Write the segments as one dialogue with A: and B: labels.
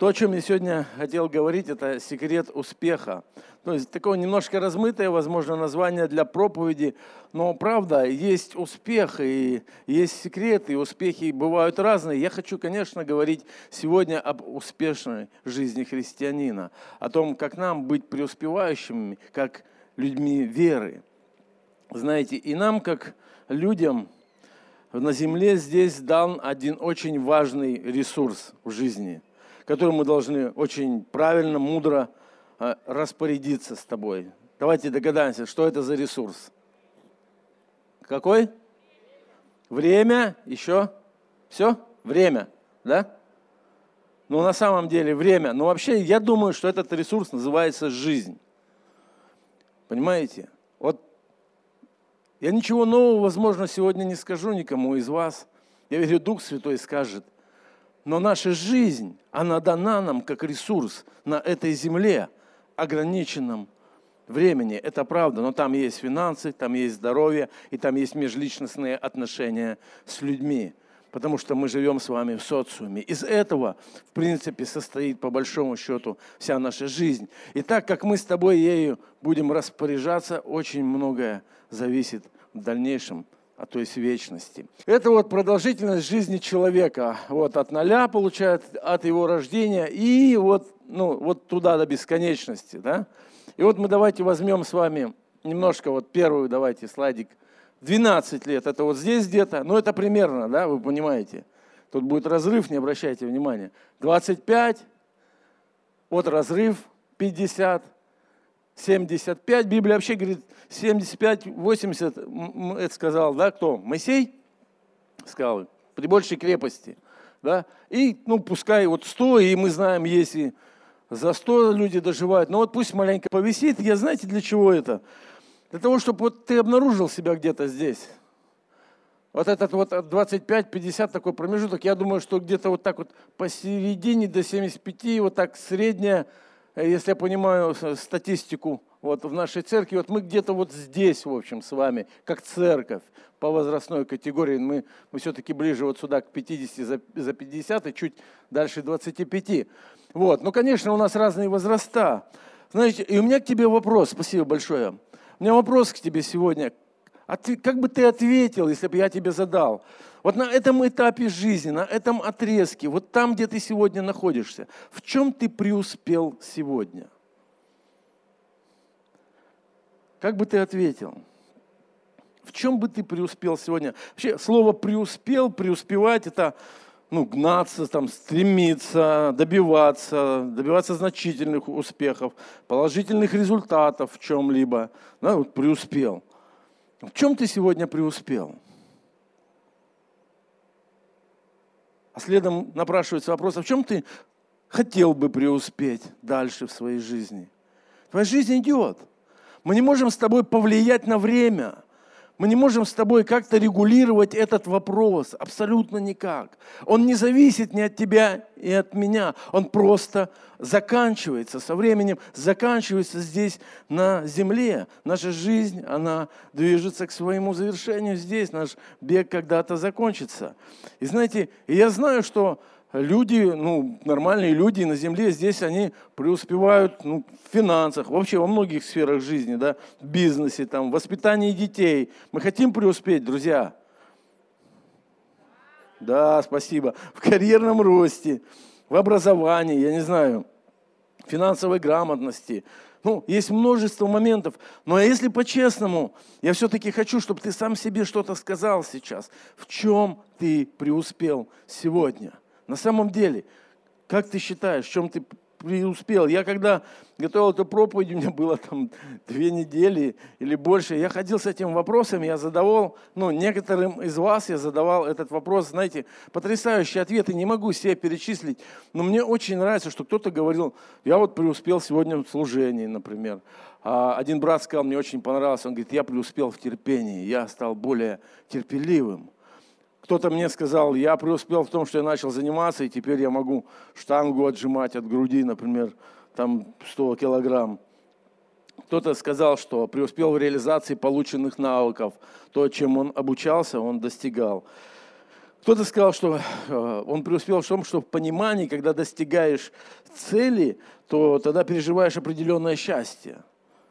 A: То, о чем я сегодня хотел говорить, это секрет успеха. То есть такое немножко размытое, возможно, название для проповеди, но правда, есть успех и есть секреты, и успехи бывают разные. Я хочу, конечно, говорить сегодня об успешной жизни христианина, о том, как нам быть преуспевающими, как людьми веры. Знаете, и нам, как людям на земле, здесь дан один очень важный ресурс в жизни – которым мы должны очень правильно, мудро э, распорядиться с тобой. Давайте догадаемся, что это за ресурс. Какой? Время, еще? Все? Время, да? Ну, на самом деле, время. Но вообще, я думаю, что этот ресурс называется жизнь. Понимаете? Вот я ничего нового, возможно, сегодня не скажу никому из вас. Я верю, Дух Святой скажет – но наша жизнь, она дана нам как ресурс на этой земле, ограниченном времени. Это правда, но там есть финансы, там есть здоровье, и там есть межличностные отношения с людьми. Потому что мы живем с вами в социуме. Из этого, в принципе, состоит по большому счету вся наша жизнь. И так как мы с тобой ею будем распоряжаться, очень многое зависит в дальнейшем а то есть вечности. Это вот продолжительность жизни человека, вот от ноля получает, от его рождения и вот, ну, вот туда до бесконечности, да. И вот мы давайте возьмем с вами немножко вот первую, давайте слайдик, 12 лет, это вот здесь где-то, ну это примерно, да, вы понимаете. Тут будет разрыв, не обращайте внимания. 25, вот разрыв, 50, 75. Библия вообще говорит 75, 80, это сказал, да, кто? Моисей сказал, при большей крепости. Да? И, ну, пускай вот 100, и мы знаем, если за 100 люди доживают, но вот пусть маленько повисит. Я знаете, для чего это? Для того, чтобы вот ты обнаружил себя где-то здесь. Вот этот вот 25-50 такой промежуток, я думаю, что где-то вот так вот посередине до 75, вот так средняя если я понимаю статистику вот в нашей церкви, вот мы где-то вот здесь, в общем, с вами, как церковь по возрастной категории, мы, мы все-таки ближе вот сюда к 50 за, за 50 и чуть дальше 25. Вот, ну, конечно, у нас разные возраста. Знаете, и у меня к тебе вопрос, спасибо большое. У меня вопрос к тебе сегодня. Как бы ты ответил, если бы я тебе задал? Вот на этом этапе жизни, на этом отрезке, вот там, где ты сегодня находишься, в чем ты преуспел сегодня? Как бы ты ответил? В чем бы ты преуспел сегодня? Вообще, слово преуспел, преуспевать, это ну, гнаться, там, стремиться, добиваться, добиваться значительных успехов, положительных результатов в чем-либо. Да, вот преуспел. В чем ты сегодня преуспел? А следом напрашивается вопрос, а в чем ты хотел бы преуспеть дальше в своей жизни? Твоя жизнь идет. Мы не можем с тобой повлиять на время – мы не можем с тобой как-то регулировать этот вопрос, абсолютно никак. Он не зависит ни от тебя и от меня, он просто заканчивается со временем, заканчивается здесь на земле. Наша жизнь, она движется к своему завершению здесь, наш бег когда-то закончится. И знаете, я знаю, что люди, ну, нормальные люди на земле, здесь они преуспевают ну, в финансах, вообще во многих сферах жизни, да, в бизнесе, там, в воспитании детей. Мы хотим преуспеть, друзья. Да, спасибо. В карьерном росте, в образовании, я не знаю, финансовой грамотности. Ну, есть множество моментов. Но если по-честному, я все-таки хочу, чтобы ты сам себе что-то сказал сейчас. В чем ты преуспел сегодня? На самом деле, как ты считаешь, в чем ты преуспел? Я когда готовил эту проповедь, у меня было там две недели или больше, я ходил с этим вопросом, я задавал, ну, некоторым из вас я задавал этот вопрос, знаете, потрясающие ответы, не могу себе перечислить, но мне очень нравится, что кто-то говорил, я вот преуспел сегодня в служении, например. А один брат сказал, мне очень понравилось, он говорит, я преуспел в терпении, я стал более терпеливым. Кто-то мне сказал, я преуспел в том, что я начал заниматься, и теперь я могу штангу отжимать от груди, например, там 100 килограмм. Кто-то сказал, что преуспел в реализации полученных навыков. То, чем он обучался, он достигал. Кто-то сказал, что э, он преуспел в том, что в понимании, когда достигаешь цели, то тогда переживаешь определенное счастье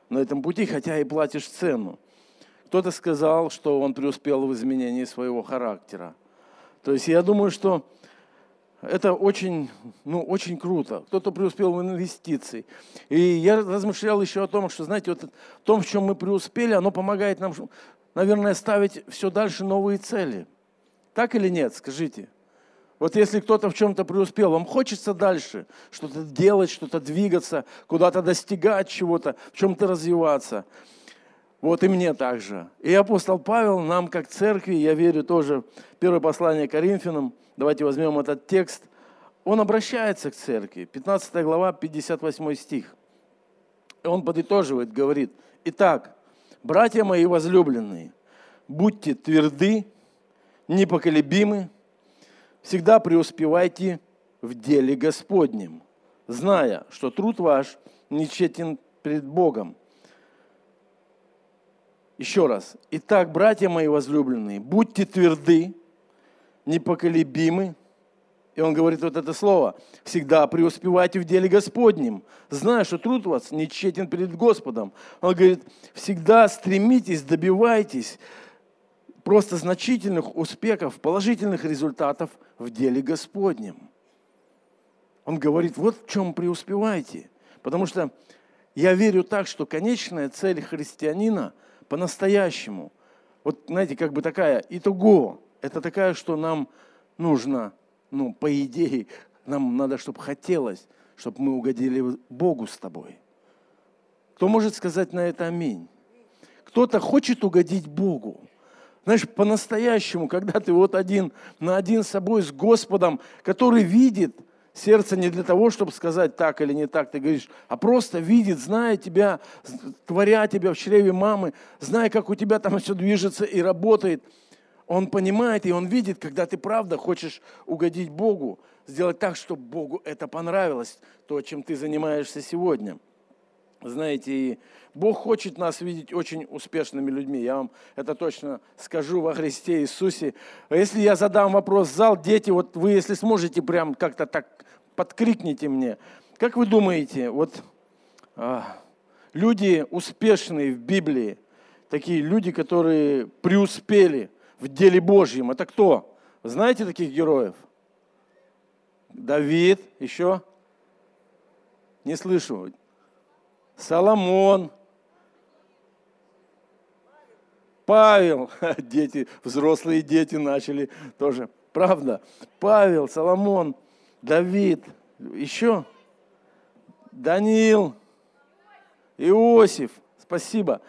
A: на этом пути, хотя и платишь цену. Кто-то сказал, что он преуспел в изменении своего характера. То есть я думаю, что это очень, ну, очень круто. Кто-то преуспел в инвестиции. И я размышлял еще о том, что, знаете, вот в том, в чем мы преуспели, оно помогает нам, наверное, ставить все дальше новые цели. Так или нет, скажите? Вот если кто-то в чем-то преуспел, вам хочется дальше что-то делать, что-то двигаться, куда-то достигать чего-то, в чем-то развиваться. Вот и мне также. И апостол Павел нам, как церкви, я верю тоже, первое послание Коринфянам, давайте возьмем этот текст, он обращается к церкви, 15 глава, 58 стих. И он подытоживает, говорит, «Итак, братья мои возлюбленные, будьте тверды, непоколебимы, всегда преуспевайте в деле Господнем, зная, что труд ваш нечетен пред Богом. Еще раз. Итак, братья мои возлюбленные, будьте тверды, непоколебимы. И он говорит вот это слово. Всегда преуспевайте в деле Господнем, зная, что труд у вас нечетен перед Господом. Он говорит, всегда стремитесь, добивайтесь просто значительных успехов, положительных результатов в деле Господнем. Он говорит, вот в чем преуспевайте. Потому что я верю так, что конечная цель христианина по-настоящему, вот знаете, как бы такая, итого, это такая, что нам нужно, ну, по идее, нам надо, чтобы хотелось, чтобы мы угодили Богу с тобой. Кто может сказать на это аминь? Кто-то хочет угодить Богу. Знаешь, по-настоящему, когда ты вот один на один с собой, с Господом, который видит сердце не для того, чтобы сказать так или не так, ты говоришь, а просто видит, зная тебя, творя тебя в чреве мамы, зная, как у тебя там все движется и работает, он понимает и он видит, когда ты правда хочешь угодить Богу, сделать так, чтобы Богу это понравилось, то, чем ты занимаешься сегодня – знаете, и Бог хочет нас видеть очень успешными людьми. Я вам это точно скажу во Христе Иисусе. Если я задам вопрос в зал, дети, вот вы, если сможете, прям как-то так подкрикните мне. Как вы думаете, вот а, люди успешные в Библии, такие люди, которые преуспели в деле Божьем, это кто? знаете таких героев? Давид, еще? Не слышу. Соломон, Павел, дети, взрослые дети начали тоже, правда, Павел, Соломон, Давид, еще? Даниил, Иосиф, спасибо.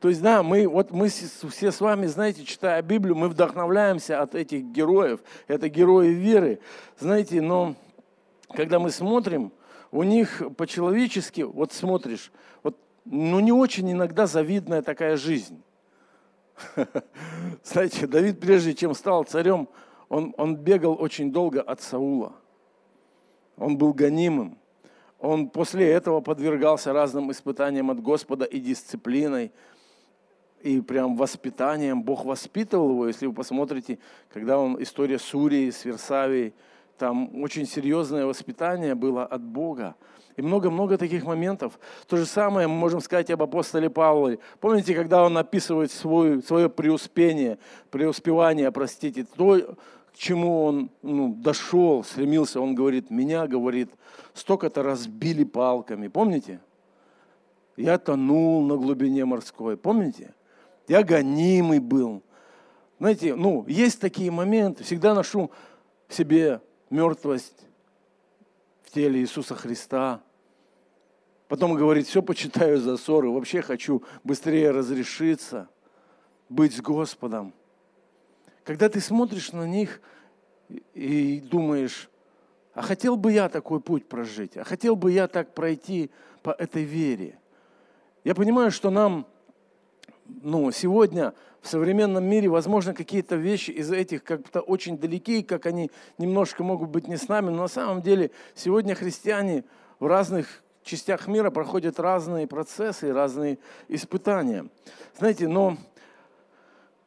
A: То есть, да, мы, вот мы все с вами, знаете, читая Библию, мы вдохновляемся от этих героев. Это герои веры. Знаете, но когда мы смотрим, у них по-человечески, вот смотришь, вот, ну не очень иногда завидная такая жизнь. Знаете, Давид, прежде чем стал царем, он, он бегал очень долго от Саула. Он был гонимым. Он после этого подвергался разным испытаниям от Господа и дисциплиной, и прям воспитанием. Бог воспитывал его, если вы посмотрите, когда он, история Сурии, с Версавией, там очень серьезное воспитание было от Бога. И много-много таких моментов. То же самое мы можем сказать об апостоле Павле. Помните, когда он описывает свой, свое преуспение, преуспевание, простите, то, к чему он ну, дошел, стремился, он говорит, меня, говорит, столько-то разбили палками. Помните? Я тонул на глубине морской. Помните? Я гонимый был. Знаете, ну, есть такие моменты, всегда ношу себе мертвость в теле Иисуса Христа. Потом говорит, все почитаю за ссоры, вообще хочу быстрее разрешиться, быть с Господом. Когда ты смотришь на них и думаешь, а хотел бы я такой путь прожить, а хотел бы я так пройти по этой вере. Я понимаю, что нам ну, сегодня в современном мире, возможно, какие-то вещи из этих как-то очень далеки, как они немножко могут быть не с нами, но на самом деле сегодня христиане в разных частях мира проходят разные процессы, разные испытания. Знаете, но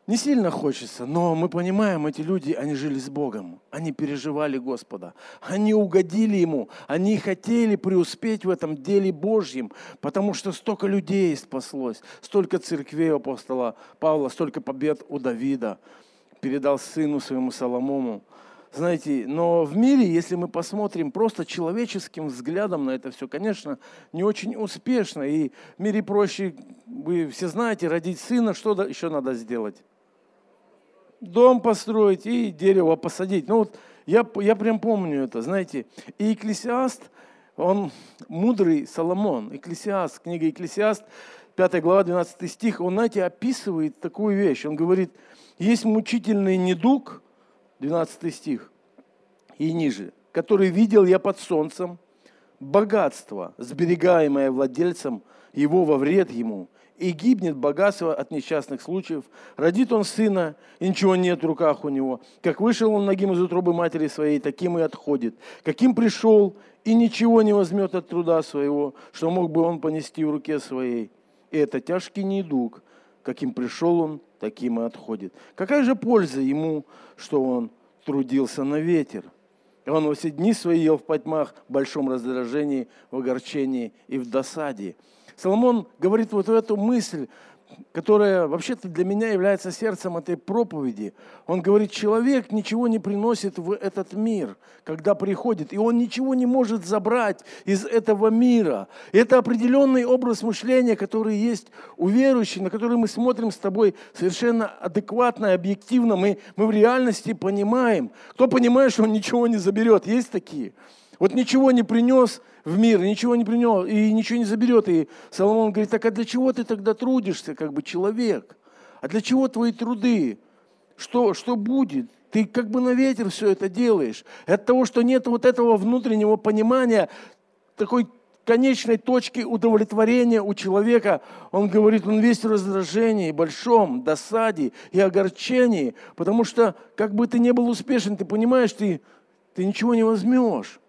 A: не сильно хочется, но мы понимаем, эти люди, они жили с Богом, они переживали Господа, они угодили Ему, они хотели преуспеть в этом деле Божьем, потому что столько людей спаслось, столько церквей апостола Павла, столько побед у Давида передал сыну своему Соломону. Знаете, но в мире, если мы посмотрим просто человеческим взглядом на это все, конечно, не очень успешно. И в мире проще, вы все знаете, родить сына, что еще надо сделать? Дом построить и дерево посадить. Ну вот я, я прям помню это, знаете. И Экклесиаст, он мудрый Соломон, Экклесиаст, книга Экклесиаст, 5 глава, 12 стих, он, знаете, описывает такую вещь. Он говорит, есть мучительный недуг – 12 стих и ниже, который видел я под солнцем, богатство, сберегаемое владельцем его во вред ему, и гибнет богатство от несчастных случаев. Родит он сына, и ничего нет в руках у него. Как вышел он ногим из утробы матери своей, таким и отходит. Каким пришел, и ничего не возьмет от труда своего, что мог бы он понести в руке своей. И это тяжкий недуг, каким пришел он, таким и отходит. Какая же польза ему, что он трудился на ветер? Он во все дни свои ел в потьмах, в большом раздражении, в огорчении и в досаде. Соломон говорит вот эту мысль, которая вообще-то для меня является сердцем этой проповеди. Он говорит, человек ничего не приносит в этот мир, когда приходит, и он ничего не может забрать из этого мира. И это определенный образ мышления, который есть у верующих, на который мы смотрим с тобой совершенно адекватно и объективно. Мы, мы в реальности понимаем. Кто понимает, что он ничего не заберет? Есть такие? Вот ничего не принес в мир, ничего не принес и ничего не заберет. И Соломон говорит, так а для чего ты тогда трудишься, как бы человек? А для чего твои труды? Что, что будет? Ты как бы на ветер все это делаешь. От того, что нет вот этого внутреннего понимания, такой конечной точки удовлетворения у человека, он говорит, он весь в раздражении, большом, досаде и огорчении, потому что как бы ты не был успешен, ты понимаешь, ты, ты ничего не возьмешь.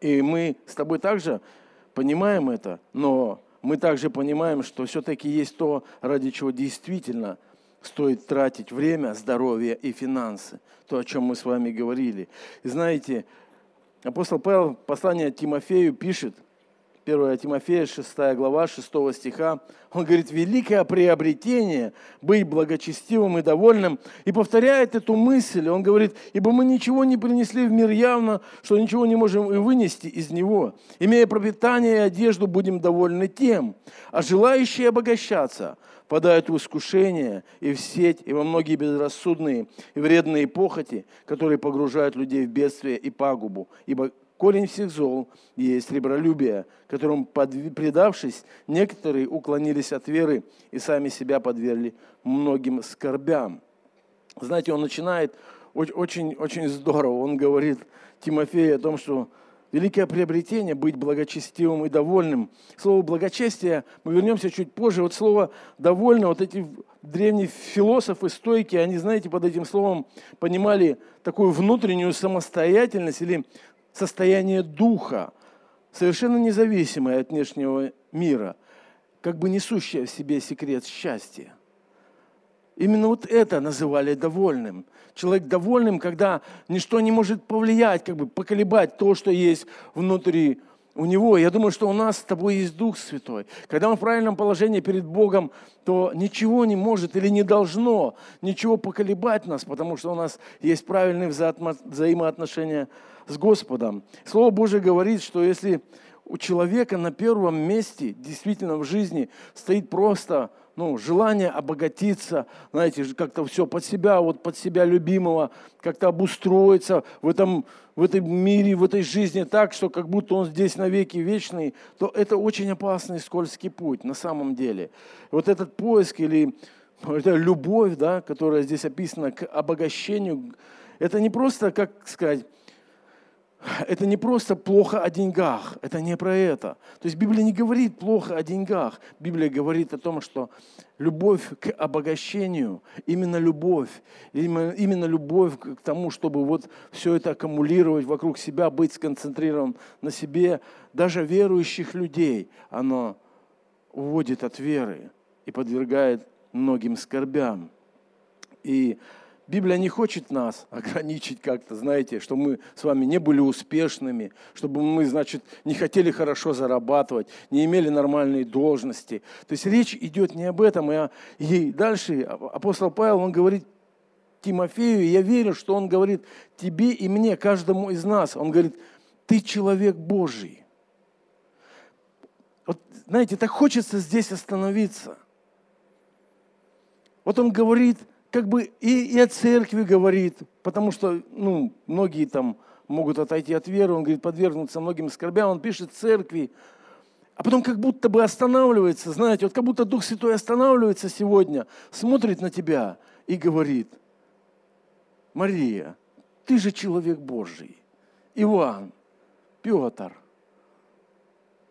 A: И мы с тобой также понимаем это, но мы также понимаем, что все-таки есть то, ради чего действительно стоит тратить время, здоровье и финансы. То, о чем мы с вами говорили. И знаете, апостол Павел послание Тимофею пишет – 1 Тимофея, 6 глава, 6 стиха. Он говорит, великое приобретение быть благочестивым и довольным. И повторяет эту мысль. Он говорит, ибо мы ничего не принесли в мир явно, что ничего не можем и вынести из него. Имея пропитание и одежду, будем довольны тем. А желающие обогащаться падают в искушение и в сеть, и во многие безрассудные и вредные похоти, которые погружают людей в бедствие и пагубу. Ибо Корень всех зол есть ребролюбие, которым, предавшись, некоторые уклонились от веры и сами себя подвергли многим скорбям. Знаете, он начинает очень, очень здорово. Он говорит Тимофею о том, что великое приобретение – быть благочестивым и довольным. Слово «благочестие» мы вернемся чуть позже. Вот слово «довольно», вот эти древние философы, стойки, они, знаете, под этим словом понимали такую внутреннюю самостоятельность или состояние духа, совершенно независимое от внешнего мира, как бы несущее в себе секрет счастья. Именно вот это называли довольным. Человек довольным, когда ничто не может повлиять, как бы поколебать то, что есть внутри у него. Я думаю, что у нас с тобой есть Дух Святой. Когда мы в правильном положении перед Богом, то ничего не может или не должно ничего поколебать нас, потому что у нас есть правильные взаимоотношения с Господом. Слово Божие говорит, что если у человека на первом месте действительно в жизни стоит просто ну, желание обогатиться, знаете, как-то все под себя, вот под себя любимого, как-то обустроиться в этом, в этом мире, в этой жизни так, что как будто он здесь навеки вечный, то это очень опасный скользкий путь на самом деле. Вот этот поиск или это любовь, да, которая здесь описана к обогащению, это не просто, как сказать, это не просто плохо о деньгах, это не про это. То есть Библия не говорит плохо о деньгах. Библия говорит о том, что любовь к обогащению, именно любовь, именно, именно любовь к тому, чтобы вот все это аккумулировать вокруг себя, быть сконцентрированным на себе, даже верующих людей, оно уводит от веры и подвергает многим скорбям. И Библия не хочет нас ограничить как-то, знаете, что мы с вами не были успешными, чтобы мы, значит, не хотели хорошо зарабатывать, не имели нормальные должности. То есть речь идет не об этом. И, и дальше апостол Павел, он говорит Тимофею, и я верю, что он говорит тебе и мне, каждому из нас. Он говорит, ты человек Божий. Вот, знаете, так хочется здесь остановиться. Вот он говорит, как бы и, и о церкви говорит, потому что ну, многие там могут отойти от веры, он говорит, подвергнуться многим скорбям, он пишет церкви, а потом как будто бы останавливается, знаете, вот как будто Дух Святой останавливается сегодня, смотрит на тебя и говорит, Мария, ты же человек Божий, Иван, Петр,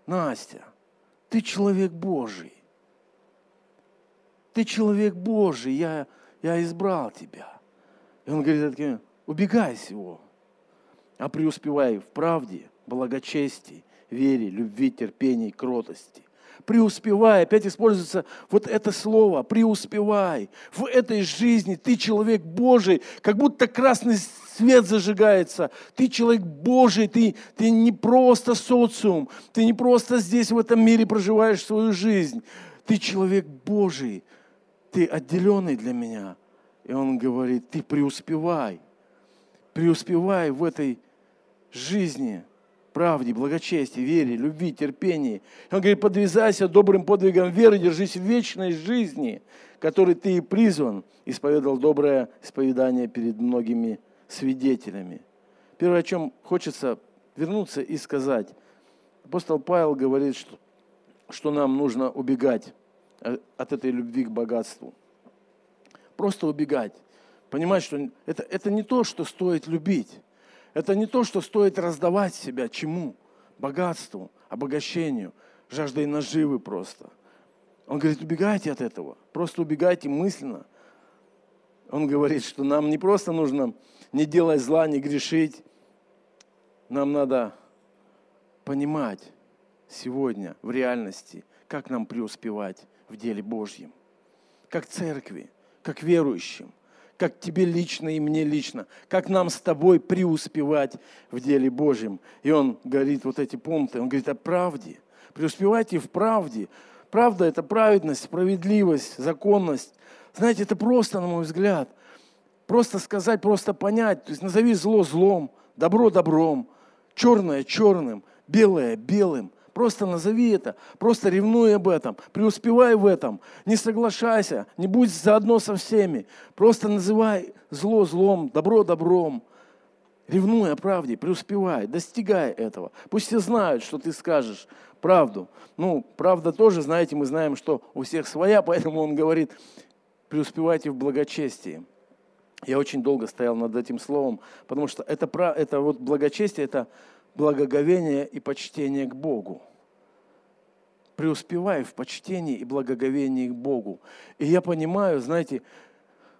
A: Настя, ты человек Божий. Ты человек Божий, я я избрал тебя. И он говорит, убегай всего, а преуспевай в правде, благочестии, вере, любви, терпении, кротости. Преуспевай, опять используется вот это слово, преуспевай. В этой жизни ты человек Божий, как будто красный свет зажигается. Ты человек Божий, ты, ты не просто социум, ты не просто здесь в этом мире проживаешь свою жизнь. Ты человек Божий, ты отделенный для меня. И он говорит, ты преуспевай, преуспевай в этой жизни, правде, благочестии, вере, любви, терпении. И он говорит, подвязайся добрым подвигом веры, держись в вечной жизни, которой ты и призван, исповедал доброе исповедание перед многими свидетелями. Первое, о чем хочется вернуться и сказать. Апостол Павел говорит, что, что нам нужно убегать от этой любви к богатству. Просто убегать. Понимать, что это, это не то, что стоит любить. Это не то, что стоит раздавать себя чему? Богатству, обогащению, жаждой наживы просто. Он говорит, убегайте от этого. Просто убегайте мысленно. Он говорит, что нам не просто нужно не делать зла, не грешить. Нам надо понимать сегодня в реальности, как нам преуспевать в деле Божьем. Как церкви, как верующим, как тебе лично и мне лично, как нам с тобой преуспевать в деле Божьем. И он говорит вот эти пункты, он говорит о правде. Преуспевайте в правде. Правда – это праведность, справедливость, законность. Знаете, это просто, на мой взгляд, просто сказать, просто понять. То есть назови зло злом, добро добром, черное черным, белое белым. Просто назови это, просто ревнуй об этом, преуспевай в этом, не соглашайся, не будь заодно со всеми. Просто называй зло злом, добро добром. Ревнуй о правде, преуспевай, достигай этого. Пусть все знают, что ты скажешь правду. Ну, правда тоже, знаете, мы знаем, что у всех своя, поэтому он говорит, преуспевайте в благочестии. Я очень долго стоял над этим словом, потому что это, это вот благочестие, это благоговение и почтение к Богу. Преуспевай в почтении и благоговении к Богу. И я понимаю, знаете,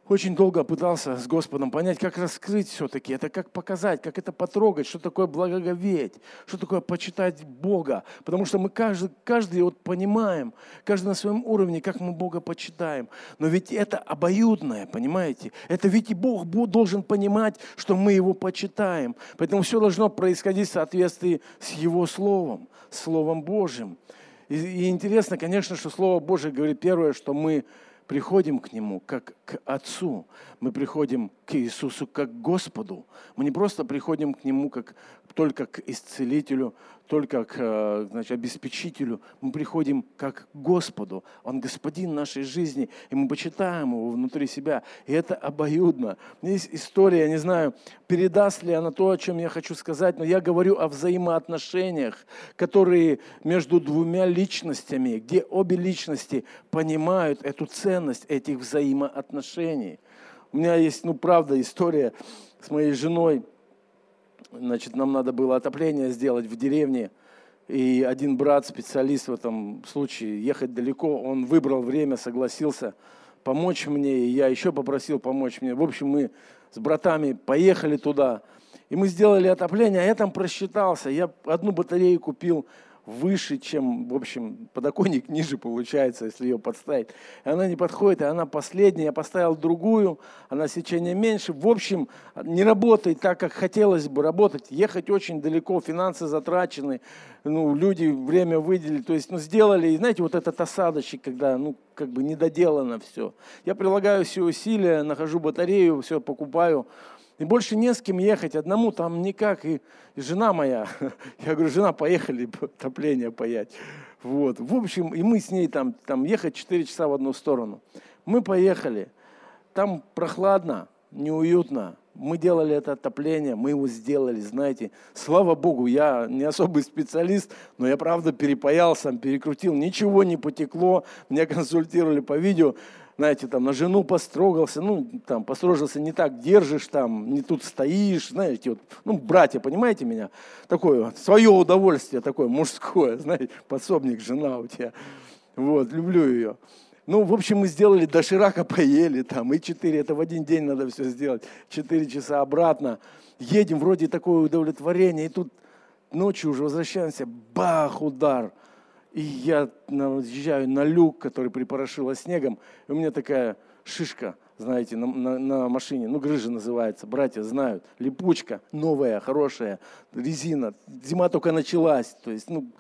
A: очень долго пытался с Господом понять, как раскрыть все-таки это, как показать, как это потрогать, что такое благоговеть, что такое почитать Бога. Потому что мы каждый, каждый вот понимаем, каждый на своем уровне, как мы Бога почитаем. Но ведь это обоюдное, понимаете? Это ведь и Бог должен понимать, что мы Его почитаем. Поэтому все должно происходить в соответствии с Его Словом, Словом Божьим. И, интересно, конечно, что Слово Божье говорит первое, что мы приходим к Нему как к Отцу, мы приходим к Иисусу как к Господу. Мы не просто приходим к Нему как только к исцелителю, только к э, значит, обеспечителю. Мы приходим как к Господу. Он господин нашей жизни, и мы почитаем Его внутри себя. И это обоюдно. Есть история, я не знаю, передаст ли она то, о чем я хочу сказать, но я говорю о взаимоотношениях, которые между двумя личностями, где обе личности понимают эту ценность этих взаимоотношений. У меня есть, ну, правда, история с моей женой – Значит, нам надо было отопление сделать в деревне. И один брат, специалист в этом случае, ехать далеко, он выбрал время, согласился помочь мне, и я еще попросил помочь мне. В общем, мы с братами поехали туда, и мы сделали отопление, а я там просчитался. Я одну батарею купил выше, чем, в общем, подоконник ниже получается, если ее подставить. И она не подходит, и она последняя. Я поставил другую, она сечение меньше. В общем, не работает так, как хотелось бы работать. Ехать очень далеко, финансы затрачены, ну, люди время выделили. То есть, ну, сделали, и знаете, вот этот осадочек, когда, ну, как бы недоделано все. Я прилагаю все усилия, нахожу батарею, все покупаю. И больше не с кем ехать одному, там никак. И, и жена моя, я говорю, жена, поехали топление паять. Вот. В общем, и мы с ней там, там ехать 4 часа в одну сторону. Мы поехали. Там прохладно, неуютно. Мы делали это отопление, мы его сделали, знаете. Слава Богу, я не особый специалист, но я правда перепаял сам, перекрутил. Ничего не потекло. Меня консультировали по видео знаете, там на жену построгался, ну, там, построжился не так, держишь там, не тут стоишь, знаете, вот, ну, братья, понимаете меня? Такое, свое удовольствие такое мужское, знаете, подсобник, жена у тебя. Вот, люблю ее. Ну, в общем, мы сделали доширака, поели там, и четыре, это в один день надо все сделать, четыре часа обратно. Едем, вроде такое удовлетворение, и тут ночью уже возвращаемся, бах, удар – и я въезжаю на люк, который припорошило снегом, и у меня такая шишка, знаете, на, на, на машине, ну, грыжа называется, братья знают, липучка, новая, хорошая, резина, зима только началась, то есть, ну,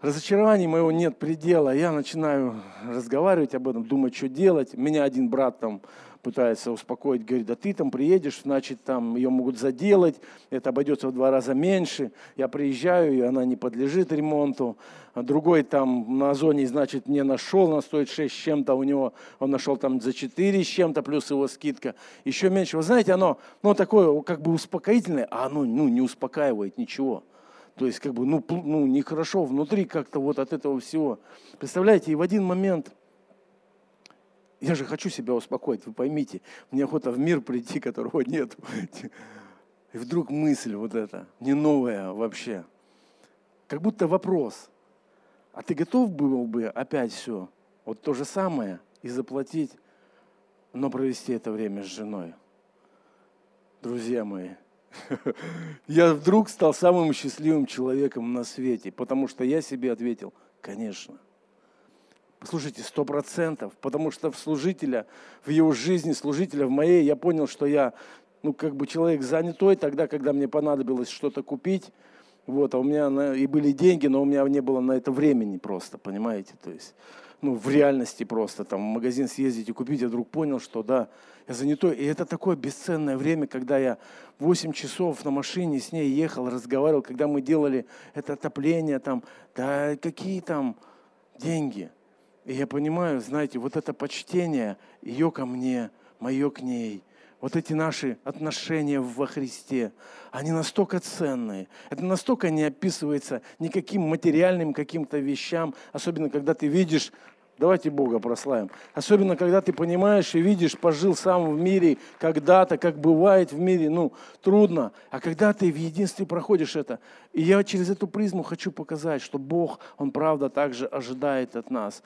A: разочарования моего нет предела, я начинаю разговаривать об этом, думать, что делать, меня один брат там пытается успокоить, говорит, да ты там приедешь, значит, там ее могут заделать, это обойдется в два раза меньше. Я приезжаю, и она не подлежит ремонту. А другой там на Озоне, значит, не нашел, она стоит 6 с чем-то, у него он нашел там за 4 с чем-то, плюс его скидка. Еще меньше. Вы знаете, оно ну, такое как бы успокоительное, а оно ну, не успокаивает ничего. То есть, как бы, ну, ну, нехорошо внутри как-то вот от этого всего. Представляете, и в один момент – я же хочу себя успокоить, вы поймите. Мне охота в мир прийти, которого нет. И вдруг мысль вот эта, не новая вообще. Как будто вопрос. А ты готов был бы опять все, вот то же самое, и заплатить, но провести это время с женой? Друзья мои, я вдруг стал самым счастливым человеком на свете, потому что я себе ответил, конечно – Послушайте, сто процентов, потому что в служителя, в его жизни, служителя, в моей, я понял, что я, ну, как бы человек занятой тогда, когда мне понадобилось что-то купить, вот, а у меня на, и были деньги, но у меня не было на это времени просто, понимаете, то есть, ну, в реальности просто, там, в магазин съездить и купить, я вдруг понял, что, да, я занятой, и это такое бесценное время, когда я 8 часов на машине с ней ехал, разговаривал, когда мы делали это отопление, там, да, какие там деньги – и я понимаю, знаете, вот это почтение, ее ко мне, мое к ней, вот эти наши отношения во Христе, они настолько ценные. Это настолько не описывается никаким материальным каким-то вещам, особенно когда ты видишь Давайте Бога прославим. Особенно, когда ты понимаешь и видишь, пожил сам в мире когда-то, как бывает в мире, ну, трудно. А когда ты в единстве проходишь это. И я через эту призму хочу показать, что Бог, Он правда также ожидает от нас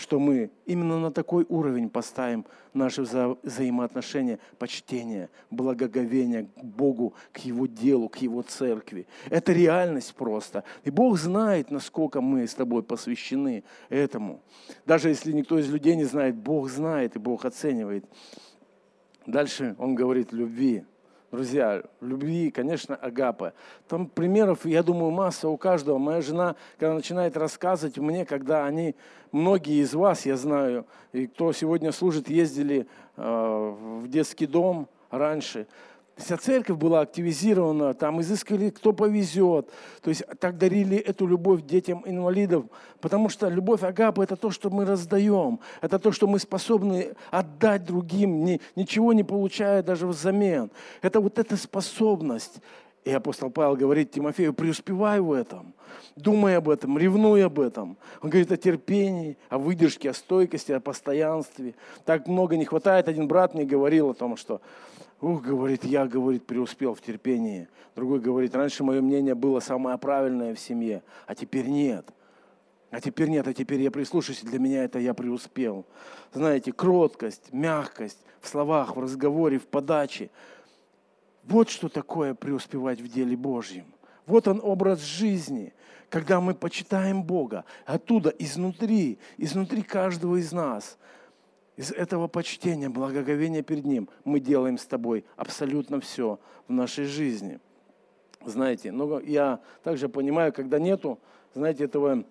A: что мы именно на такой уровень поставим наши вза взаимоотношения, почтение, благоговение к Богу, к Его делу, к Его церкви. Это реальность просто. И Бог знает, насколько мы с тобой посвящены этому. Даже если никто из людей не знает, Бог знает и Бог оценивает. Дальше он говорит любви. Друзья, любви, конечно, агапа. Там примеров, я думаю, масса у каждого. Моя жена, когда начинает рассказывать мне, когда они, многие из вас, я знаю, и кто сегодня служит, ездили э, в детский дом раньше, Вся церковь была активизирована, там изыскали, кто повезет. То есть так дарили эту любовь детям инвалидов, потому что любовь Агапы – это то, что мы раздаем, это то, что мы способны отдать другим, ни, ничего не получая даже взамен. Это вот эта способность. И апостол Павел говорит Тимофею, преуспевай в этом, думай об этом, ревнуй об этом. Он говорит о терпении, о выдержке, о стойкости, о постоянстве. Так много не хватает. Один брат мне говорил о том, что Ух, говорит, я, говорит, преуспел в терпении. Другой говорит, раньше мое мнение было самое правильное в семье, а теперь нет. А теперь нет, а теперь я прислушаюсь, для меня это я преуспел. Знаете, кроткость, мягкость в словах, в разговоре, в подаче. Вот что такое преуспевать в деле Божьем. Вот он образ жизни, когда мы почитаем Бога. Оттуда, изнутри, изнутри каждого из нас, из этого почтения, благоговения перед Ним, мы делаем с тобой абсолютно все в нашей жизни. Знаете, но я также понимаю, когда нету, знаете, этого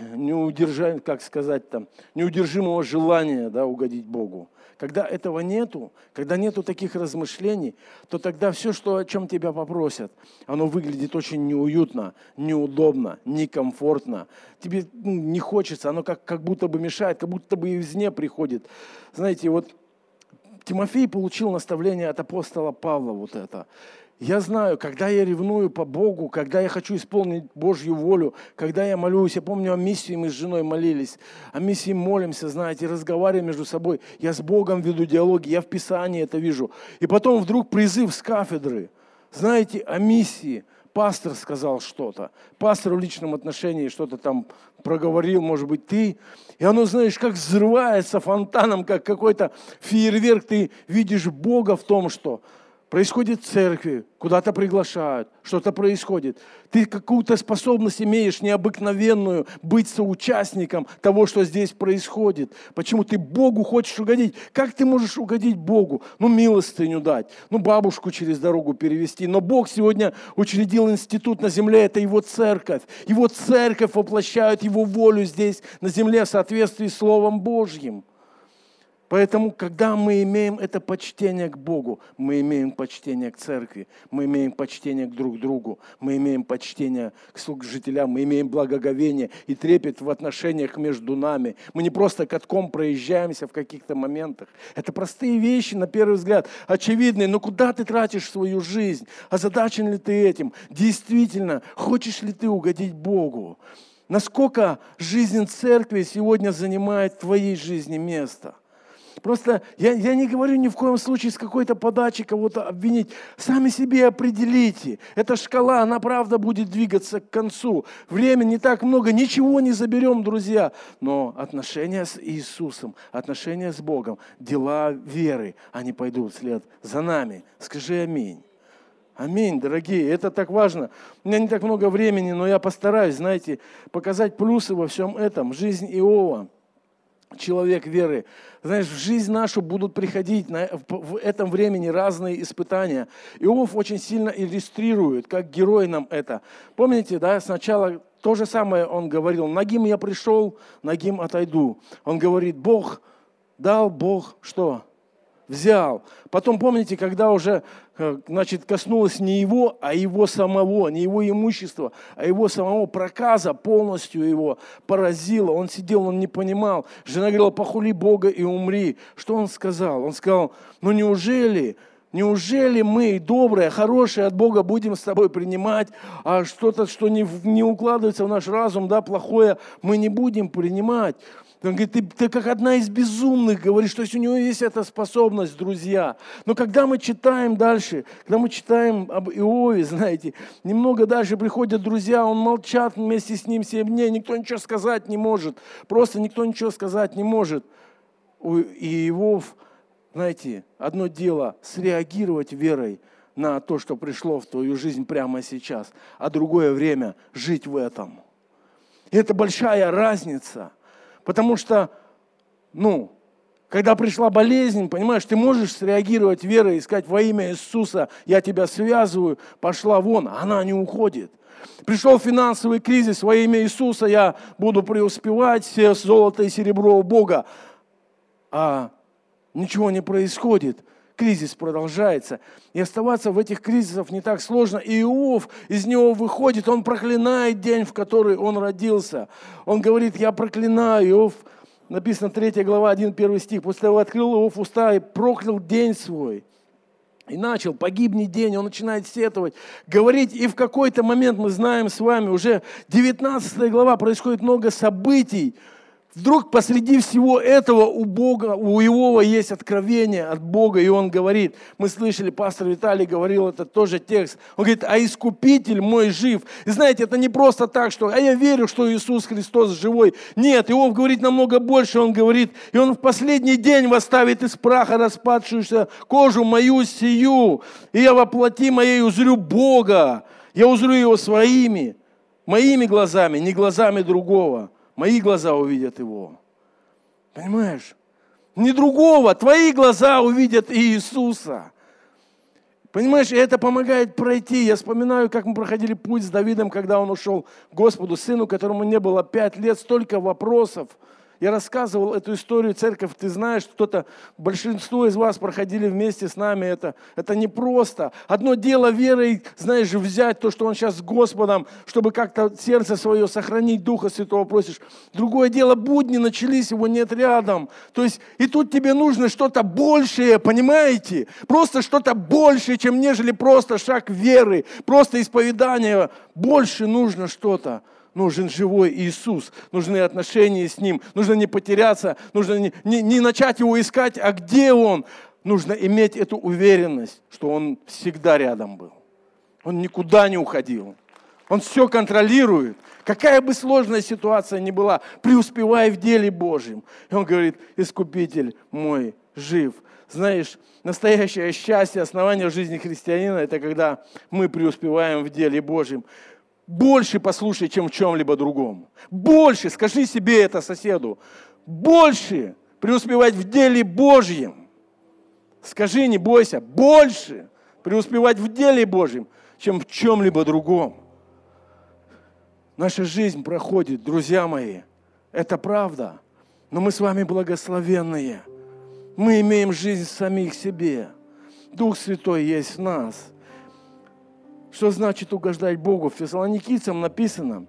A: неудержа, как сказать там, неудержимого желания да, угодить Богу. Когда этого нету, когда нету таких размышлений, то тогда все, что, о чем тебя попросят, оно выглядит очень неуютно, неудобно, некомфортно. Тебе ну, не хочется, оно как, как будто бы мешает, как будто бы извне приходит. Знаете, вот Тимофей получил наставление от апостола Павла вот это. Я знаю, когда я ревную по Богу, когда я хочу исполнить Божью волю, когда я молюсь, я помню о миссии, мы с женой молились, о миссии молимся, знаете, разговариваем между собой. Я с Богом веду диалоги, я в Писании это вижу. И потом вдруг призыв с кафедры, знаете, о миссии. Пастор сказал что-то, пастор в личном отношении что-то там проговорил, может быть, ты. И оно, знаешь, как взрывается фонтаном, как какой-то фейерверк. Ты видишь Бога в том, что происходит в церкви, куда-то приглашают, что-то происходит. Ты какую-то способность имеешь необыкновенную быть соучастником того, что здесь происходит. Почему ты Богу хочешь угодить? Как ты можешь угодить Богу? Ну, милостыню дать, ну, бабушку через дорогу перевести. Но Бог сегодня учредил институт на земле, это Его церковь. Его церковь воплощает Его волю здесь, на земле, в соответствии с Словом Божьим. Поэтому, когда мы имеем это почтение к Богу, мы имеем почтение к церкви, мы имеем почтение к друг другу, мы имеем почтение к служителям, мы имеем благоговение и трепет в отношениях между нами. Мы не просто катком проезжаемся в каких-то моментах. Это простые вещи, на первый взгляд, очевидные. Но куда ты тратишь свою жизнь? Озадачен ли ты этим? Действительно, хочешь ли ты угодить Богу? Насколько жизнь церкви сегодня занимает в твоей жизни место – Просто я, я не говорю ни в коем случае с какой-то подачи кого-то обвинить. Сами себе определите. Эта шкала, она правда будет двигаться к концу. Времени не так много, ничего не заберем, друзья. Но отношения с Иисусом, отношения с Богом, дела веры, они пойдут вслед за нами. Скажи аминь. Аминь, дорогие, это так важно. У меня не так много времени, но я постараюсь, знаете, показать плюсы во всем этом. Жизнь Иова – человек веры. Знаешь, в жизнь нашу будут приходить на, в, в этом времени разные испытания. Иов очень сильно иллюстрирует, как герой нам это. Помните, да, сначала то же самое он говорил. Нагим я пришел, нагим отойду. Он говорит, Бог дал, Бог что? Взял. Потом, помните, когда уже э, значит, коснулось не его, а его самого, не его имущества, а его самого проказа полностью его поразило. Он сидел, он не понимал. Жена говорила, похули Бога и умри. Что он сказал? Он сказал, ну неужели, Неужели мы, добрые, хорошие от Бога, будем с тобой принимать, а что-то, что не, не укладывается в наш разум, да, плохое, мы не будем принимать? Он говорит, ты, ты как одна из безумных, говоришь, то есть у него есть эта способность, друзья. Но когда мы читаем дальше, когда мы читаем об Иове, знаете, немного дальше приходят друзья, он молчат вместе с ним 7 дней, никто ничего сказать не может, просто никто ничего сказать не может. И Иов, знаете, одно дело среагировать верой на то, что пришло в твою жизнь прямо сейчас, а другое время жить в этом. И это большая разница – Потому что, ну, когда пришла болезнь, понимаешь, ты можешь среагировать верой и сказать во имя Иисуса, я тебя связываю, пошла вон, а она не уходит. Пришел финансовый кризис, во имя Иисуса я буду преуспевать, все золото и серебро у Бога. А ничего не происходит кризис продолжается. И оставаться в этих кризисах не так сложно. И Иов из него выходит, он проклинает день, в который он родился. Он говорит, я проклинаю. Иов, написано 3 глава, 1, 1 стих. После того открыл Иов уста и проклял день свой. И начал, погибнет день, он начинает сетовать, говорить, и в какой-то момент мы знаем с вами, уже 19 глава, происходит много событий, Вдруг посреди всего этого у Бога, у Иова есть откровение от Бога, и он говорит, мы слышали, пастор Виталий говорил это тоже текст, он говорит, а искупитель мой жив. И знаете, это не просто так, что, а я верю, что Иисус Христос живой. Нет, Иов говорит намного больше, он говорит, и он в последний день восставит из праха распадшуюся кожу мою сию, и я воплоти моей узрю Бога. Я узрю его своими, моими глазами, не глазами другого. Мои глаза увидят его. Понимаешь? Не другого, твои глаза увидят Иисуса. Понимаешь, и это помогает пройти. Я вспоминаю, как мы проходили путь с Давидом, когда он ушел к Господу, сыну, которому не было пять лет, столько вопросов – я рассказывал эту историю, церковь, ты знаешь, кто-то, большинство из вас проходили вместе с нами это. Это непросто. Одно дело верой, знаешь, взять то, что он сейчас с Господом, чтобы как-то сердце свое сохранить, Духа Святого просишь. Другое дело, будни начались, его нет рядом. То есть, и тут тебе нужно что-то большее, понимаете? Просто что-то большее, чем нежели просто шаг веры, просто исповедание. Больше нужно что-то нужен живой Иисус, нужны отношения с Ним, нужно не потеряться, нужно не, не, не начать Его искать, а где Он. Нужно иметь эту уверенность, что Он всегда рядом был. Он никуда не уходил. Он все контролирует. Какая бы сложная ситуация ни была, преуспевай в деле Божьем. И он говорит, Искупитель мой жив. Знаешь, настоящее счастье, основание жизни христианина, это когда мы преуспеваем в деле Божьем больше послушай, чем в чем-либо другом. Больше, скажи себе это соседу, больше преуспевать в деле Божьем. Скажи, не бойся, больше преуспевать в деле Божьем, чем в чем-либо другом. Наша жизнь проходит, друзья мои, это правда, но мы с вами благословенные. Мы имеем жизнь в самих себе. Дух Святой есть в нас – что значит угождать Богу? В Фессалоникийцам написано,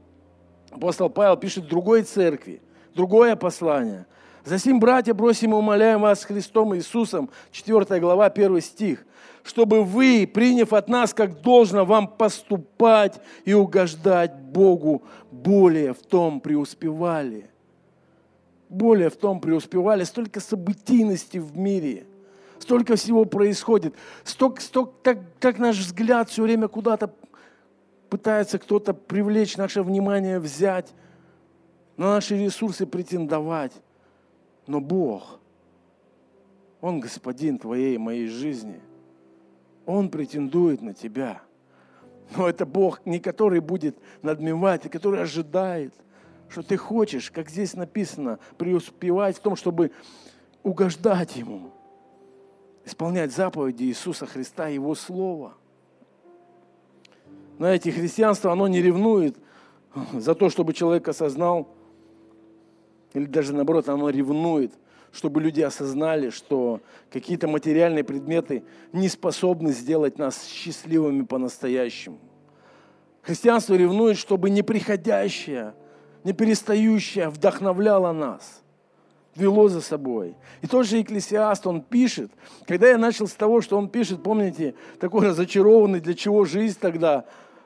A: апостол Павел пишет другой церкви, другое послание. Засим, братья, бросим и умоляем вас Христом Иисусом, 4 глава, 1 стих, чтобы вы, приняв от нас, как должно вам поступать и угождать Богу, более в том преуспевали. Более в том преуспевали. Столько событийности в мире – столько всего происходит, столько, столько как, как наш взгляд все время куда-то пытается кто-то привлечь наше внимание, взять, на наши ресурсы претендовать. Но Бог, Он господин твоей и моей жизни. Он претендует на тебя. Но это Бог, не который будет надмевать, а который ожидает, что ты хочешь, как здесь написано, преуспевать в том, чтобы угождать Ему исполнять заповеди Иисуса Христа, Его Слово. Знаете, христианство, оно не ревнует за то, чтобы человек осознал, или даже наоборот, оно ревнует, чтобы люди осознали, что какие-то материальные предметы не способны сделать нас счастливыми по-настоящему. Христианство ревнует, чтобы неприходящее, не перестающее вдохновляло нас – вело за собой. И тот же Екклесиаст, он пишет, когда я начал с того, что он пишет, помните, такой разочарованный, для чего жизнь тогда,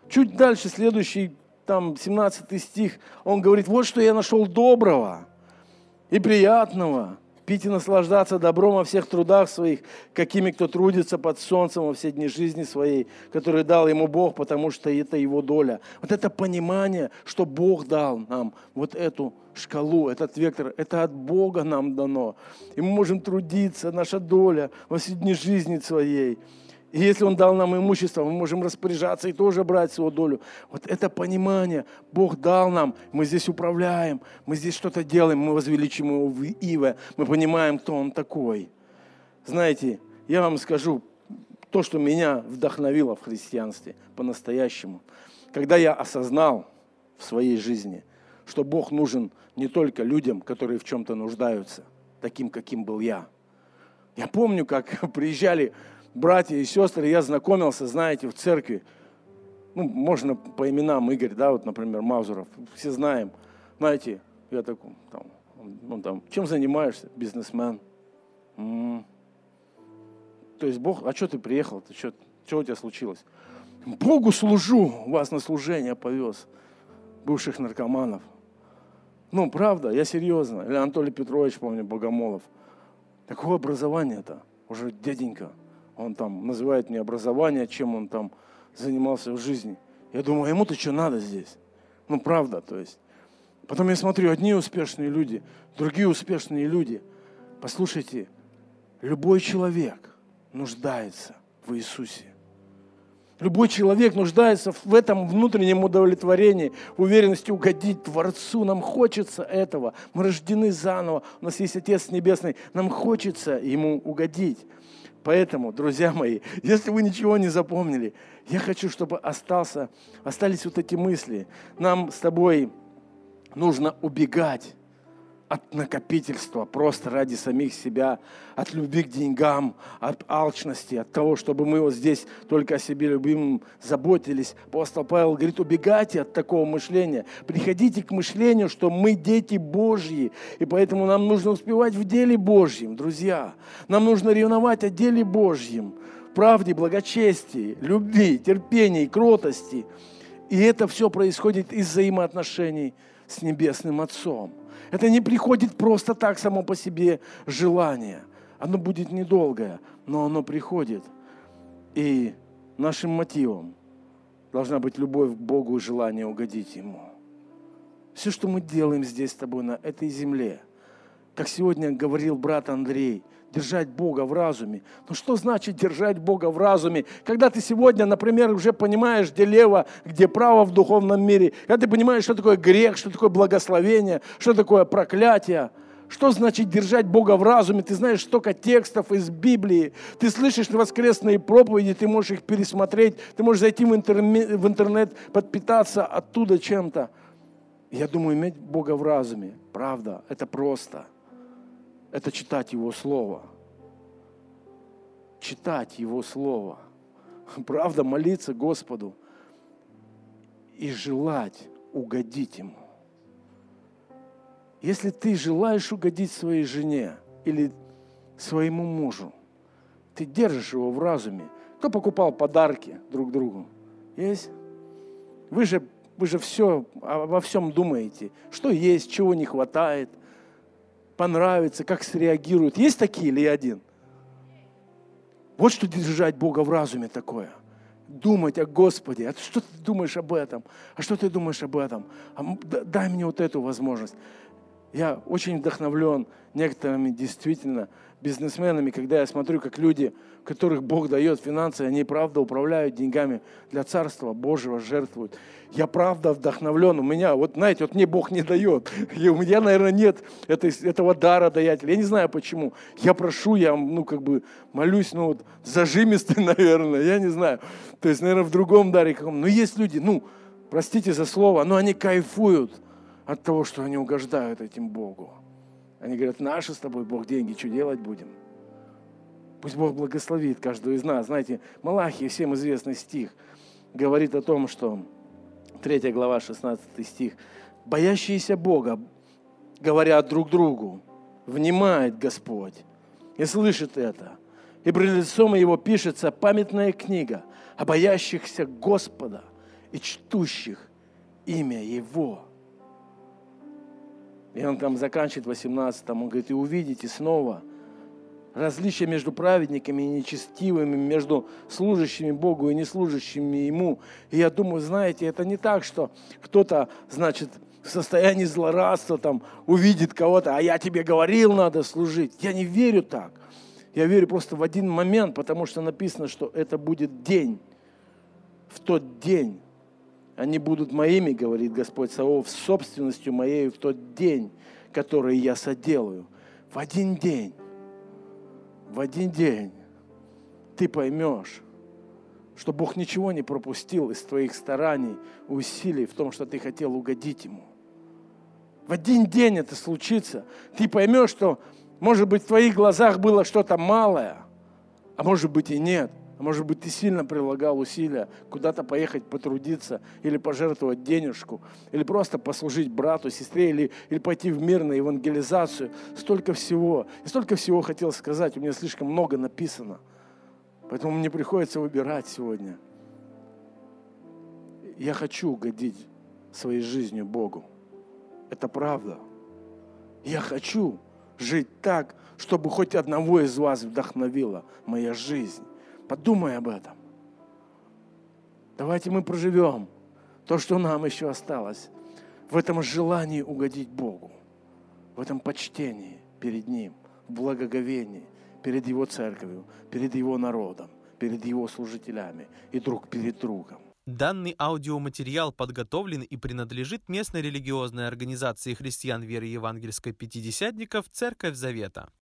A: чуть дальше, следующий, там, 17 стих, он говорит, вот что я нашел доброго и приятного, пить и наслаждаться добром во всех трудах своих, какими кто трудится под солнцем во все дни жизни своей, которые дал ему Бог, потому что это его доля. Вот это понимание, что Бог дал нам вот эту шкалу, этот вектор, это от Бога нам дано. И мы можем трудиться, наша доля во все дни жизни своей. И если Он дал нам имущество, мы можем распоряжаться и тоже брать свою долю. Вот это понимание Бог дал нам, мы здесь управляем, мы здесь что-то делаем, мы возвеличим Его в Иве, мы понимаем, кто Он такой. Знаете, я вам скажу, то, что меня вдохновило в христианстве по-настоящему, когда я осознал в своей жизни, что Бог нужен не только людям, которые в чем-то нуждаются, таким, каким был я. Я помню, как приезжали братья и сестры, я знакомился, знаете, в церкви. Ну, можно по именам Игорь, да, вот, например, Мазуров, все знаем. Знаете, я такой, там, ну, там, чем занимаешься? Бизнесмен. М-м. То есть Бог, а что ты приехал? Ты что, что у тебя случилось? Богу служу, вас на служение повез, бывших наркоманов. Ну, правда, я серьезно. Или Анатолий Петрович, помню, Богомолов. Такое образование-то, уже дяденька. Он там называет мне образование, чем он там занимался в жизни. Я думаю, а ему-то что надо здесь? Ну, правда, то есть. Потом я смотрю, одни успешные люди, другие успешные люди. Послушайте, любой человек нуждается в Иисусе. Любой человек нуждается в этом внутреннем удовлетворении, уверенности угодить Творцу. Нам хочется этого. Мы рождены заново. У нас есть Отец Небесный. Нам хочется Ему угодить. Поэтому, друзья мои, если вы ничего не запомнили, я хочу, чтобы остался, остались вот эти мысли. Нам с тобой нужно убегать от накопительства просто ради самих себя, от любви к деньгам, от алчности, от того, чтобы мы вот здесь только о себе любимым заботились. Апостол Павел говорит, убегайте от такого мышления, приходите к мышлению, что мы дети Божьи, и поэтому нам нужно успевать в деле Божьем, друзья. Нам нужно ревновать о деле Божьем, правде, благочестии, любви, терпении, кротости. И это все происходит из взаимоотношений с Небесным Отцом. Это не приходит просто так само по себе желание. Оно будет недолгое, но оно приходит. И нашим мотивом должна быть любовь к Богу и желание угодить Ему. Все, что мы делаем здесь с тобой на этой земле, как сегодня говорил брат Андрей, держать Бога в разуме. Ну что значит держать Бога в разуме? Когда ты сегодня, например, уже понимаешь, где лево, где право в духовном мире, когда ты понимаешь, что такое грех, что такое благословение, что такое проклятие, что значит держать Бога в разуме? Ты знаешь столько текстов из Библии. Ты слышишь воскресные проповеди, ты можешь их пересмотреть, ты можешь зайти в интернет, в интернет подпитаться оттуда чем-то. Я думаю, иметь Бога в разуме, правда, это просто – это читать Его Слово. Читать Его Слово. Правда, молиться Господу и желать угодить Ему. Если ты желаешь угодить своей жене или своему мужу, ты держишь его в разуме. Кто покупал подарки друг другу? Есть? Вы же, вы же все, во всем думаете, что есть, чего не хватает – понравится, как среагируют. Есть такие или я один? Вот что держать Бога в разуме такое. Думать о Господе. А что ты думаешь об этом? А что ты думаешь об этом? А дай мне вот эту возможность. Я очень вдохновлен некоторыми действительно бизнесменами, когда я смотрю, как люди, которых Бог дает финансы, они правда управляют деньгами для Царства Божьего, жертвуют. Я правда вдохновлен. У меня, вот знаете, вот мне Бог не дает. И у меня, наверное, нет этого дара даятеля. Я не знаю почему. Я прошу, я, ну, как бы молюсь, ну, вот, зажимистый, наверное, я не знаю. То есть, наверное, в другом даре каком. Но есть люди, ну, простите за слово, но они кайфуют от того, что они угождают этим Богу. Они говорят, наши с тобой Бог деньги, что делать будем? Пусть Бог благословит каждого из нас. Знаете, Малахии, всем известный стих, говорит о том, что 3 глава, 16 стих, боящиеся Бога говорят друг другу, внимает Господь и слышит это. И при лицом его пишется памятная книга о боящихся Господа и чтущих имя Его. И он там заканчивает 18, он говорит, и увидите снова различия между праведниками и нечестивыми, между служащими Богу и неслужащими Ему. И я думаю, знаете, это не так, что кто-то, значит, в состоянии злорадства там увидит кого-то, а я тебе говорил, надо служить. Я не верю так. Я верю просто в один момент, потому что написано, что это будет день. В тот день они будут моими, говорит Господь Савов, собственностью моей в тот день, который я соделаю. В один день, в один день ты поймешь, что Бог ничего не пропустил из твоих стараний, усилий в том, что ты хотел угодить Ему. В один день это случится. Ты поймешь, что, может быть, в твоих глазах было что-то малое, а может быть и нет – может быть, ты сильно прилагал усилия куда-то поехать потрудиться или пожертвовать денежку, или просто послужить брату, сестре, или, или пойти в мир на евангелизацию. Столько всего. И столько всего хотел сказать. У меня слишком много написано. Поэтому мне приходится выбирать сегодня. Я хочу угодить своей жизнью Богу. Это правда. Я хочу жить так, чтобы хоть одного из вас вдохновила моя жизнь. Подумай об этом. Давайте мы проживем то, что нам еще осталось, в этом желании угодить Богу, в этом почтении перед Ним, в благоговении перед Его церковью, перед Его народом, перед его служителями и друг перед другом.
B: Данный аудиоматериал подготовлен и принадлежит местной религиозной организации христиан веры евангельской пятидесятников «Церковь Завета».